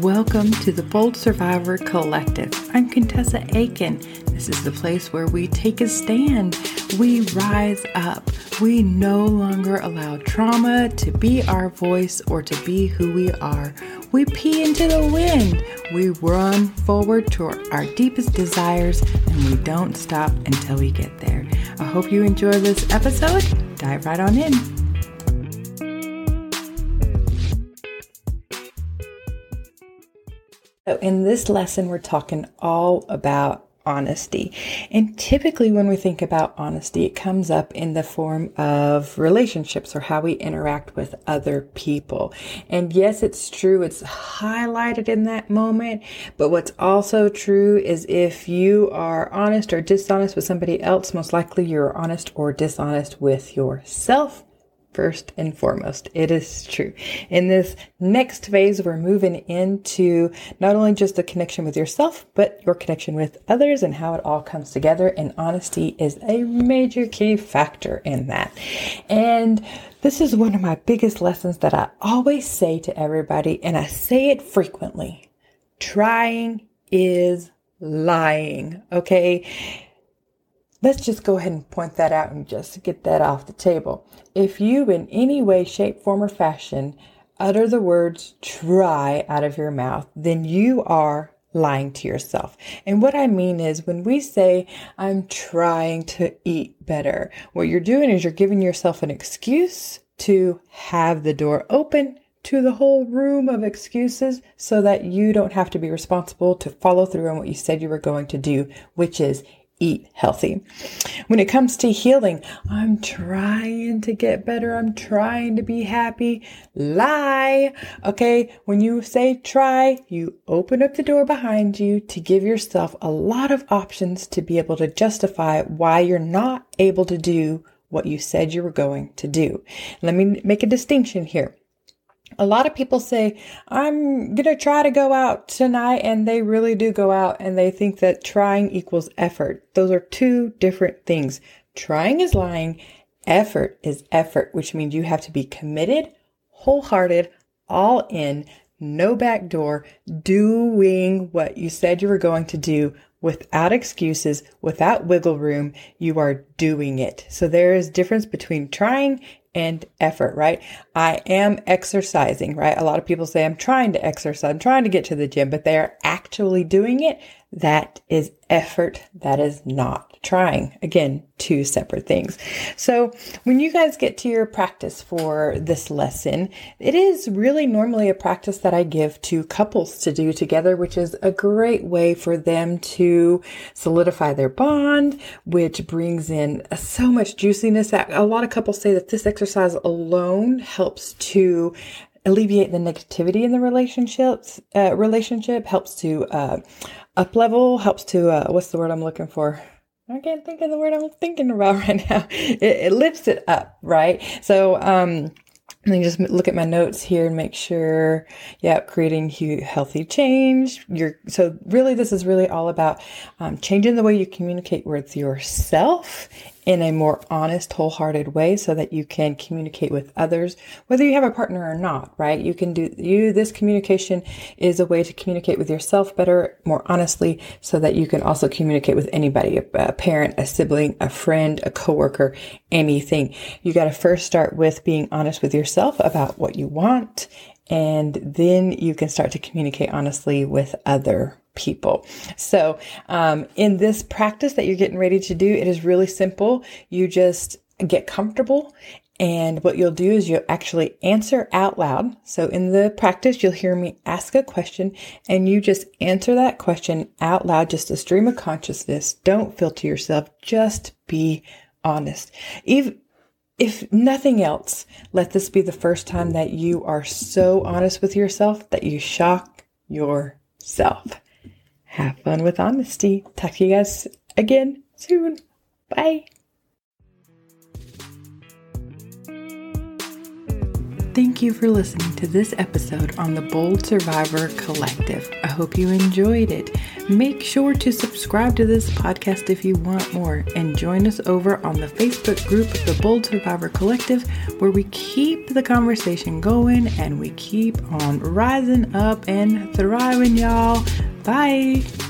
Welcome to the Bold Survivor Collective. I'm Contessa Akin. This is the place where we take a stand. We rise up. We no longer allow trauma to be our voice or to be who we are. We pee into the wind. We run forward to our deepest desires and we don't stop until we get there. I hope you enjoy this episode. Dive right on in. So, in this lesson, we're talking all about honesty. And typically, when we think about honesty, it comes up in the form of relationships or how we interact with other people. And yes, it's true, it's highlighted in that moment. But what's also true is if you are honest or dishonest with somebody else, most likely you're honest or dishonest with yourself first and foremost. It is true. In this next phase, we're moving into not only just the connection with yourself, but your connection with others and how it all comes together. And honesty is a major key factor in that. And this is one of my biggest lessons that I always say to everybody, and I say it frequently. Trying is lying. Okay Let's just go ahead and point that out and just get that off the table. If you, in any way, shape, form, or fashion, utter the words try out of your mouth, then you are lying to yourself. And what I mean is when we say, I'm trying to eat better, what you're doing is you're giving yourself an excuse to have the door open to the whole room of excuses so that you don't have to be responsible to follow through on what you said you were going to do, which is eat healthy. When it comes to healing, I'm trying to get better. I'm trying to be happy. Lie. Okay. When you say try, you open up the door behind you to give yourself a lot of options to be able to justify why you're not able to do what you said you were going to do. Let me make a distinction here a lot of people say, I'm going to try to go out tonight. And they really do go out and they think that trying equals effort. Those are two different things. Trying is lying. Effort is effort, which means you have to be committed, wholehearted, all in, no back door, doing what you said you were going to do without excuses, without wiggle room. You are doing it. So there is difference between trying and effort, right? I am exercising, right? A lot of people say I'm trying to exercise, I'm trying to get to the gym, but they are actually doing it. That is effort. That is not trying. Again, two separate things. So when you guys get to your practice for this lesson, it is really normally a practice that I give to couples to do together, which is a great way for them to solidify their bond, which brings in so much juiciness. That a lot of couples say that this exercise alone helps to alleviate the negativity in the relationships uh, relationship helps to uh, up level helps to uh, what's the word i'm looking for I can't think of the word I'm thinking about right now. It, it lifts it up, right? So, um, let me just look at my notes here and make sure, yeah, creating healthy change. You're, so really, this is really all about um, changing the way you communicate with yourself in a more honest, wholehearted way so that you can communicate with others, whether you have a partner or not, right? You can do, you, this communication is a way to communicate with yourself better, more honestly, so that you can also communicate with anybody, a, a parent, a sibling, a friend, a coworker, anything. You got to first start with being honest with yourself about what you want. And then you can start to communicate honestly with other people. So, um, in this practice that you're getting ready to do, it is really simple. You just get comfortable. And what you'll do is you'll actually answer out loud. So in the practice, you'll hear me ask a question and you just answer that question out loud, just a stream of consciousness. Don't filter yourself. Just be honest. If, if nothing else, let this be the first time that you are so honest with yourself that you shock yourself have fun with honesty. Talk to you guys again soon. Bye. Thank you for listening to this episode on the Bold Survivor Collective. I hope you enjoyed it. Make sure to subscribe to this podcast if you want more and join us over on the Facebook group, the Bold Survivor Collective, where we keep the conversation going and we keep on rising up and thriving, y'all. Bye.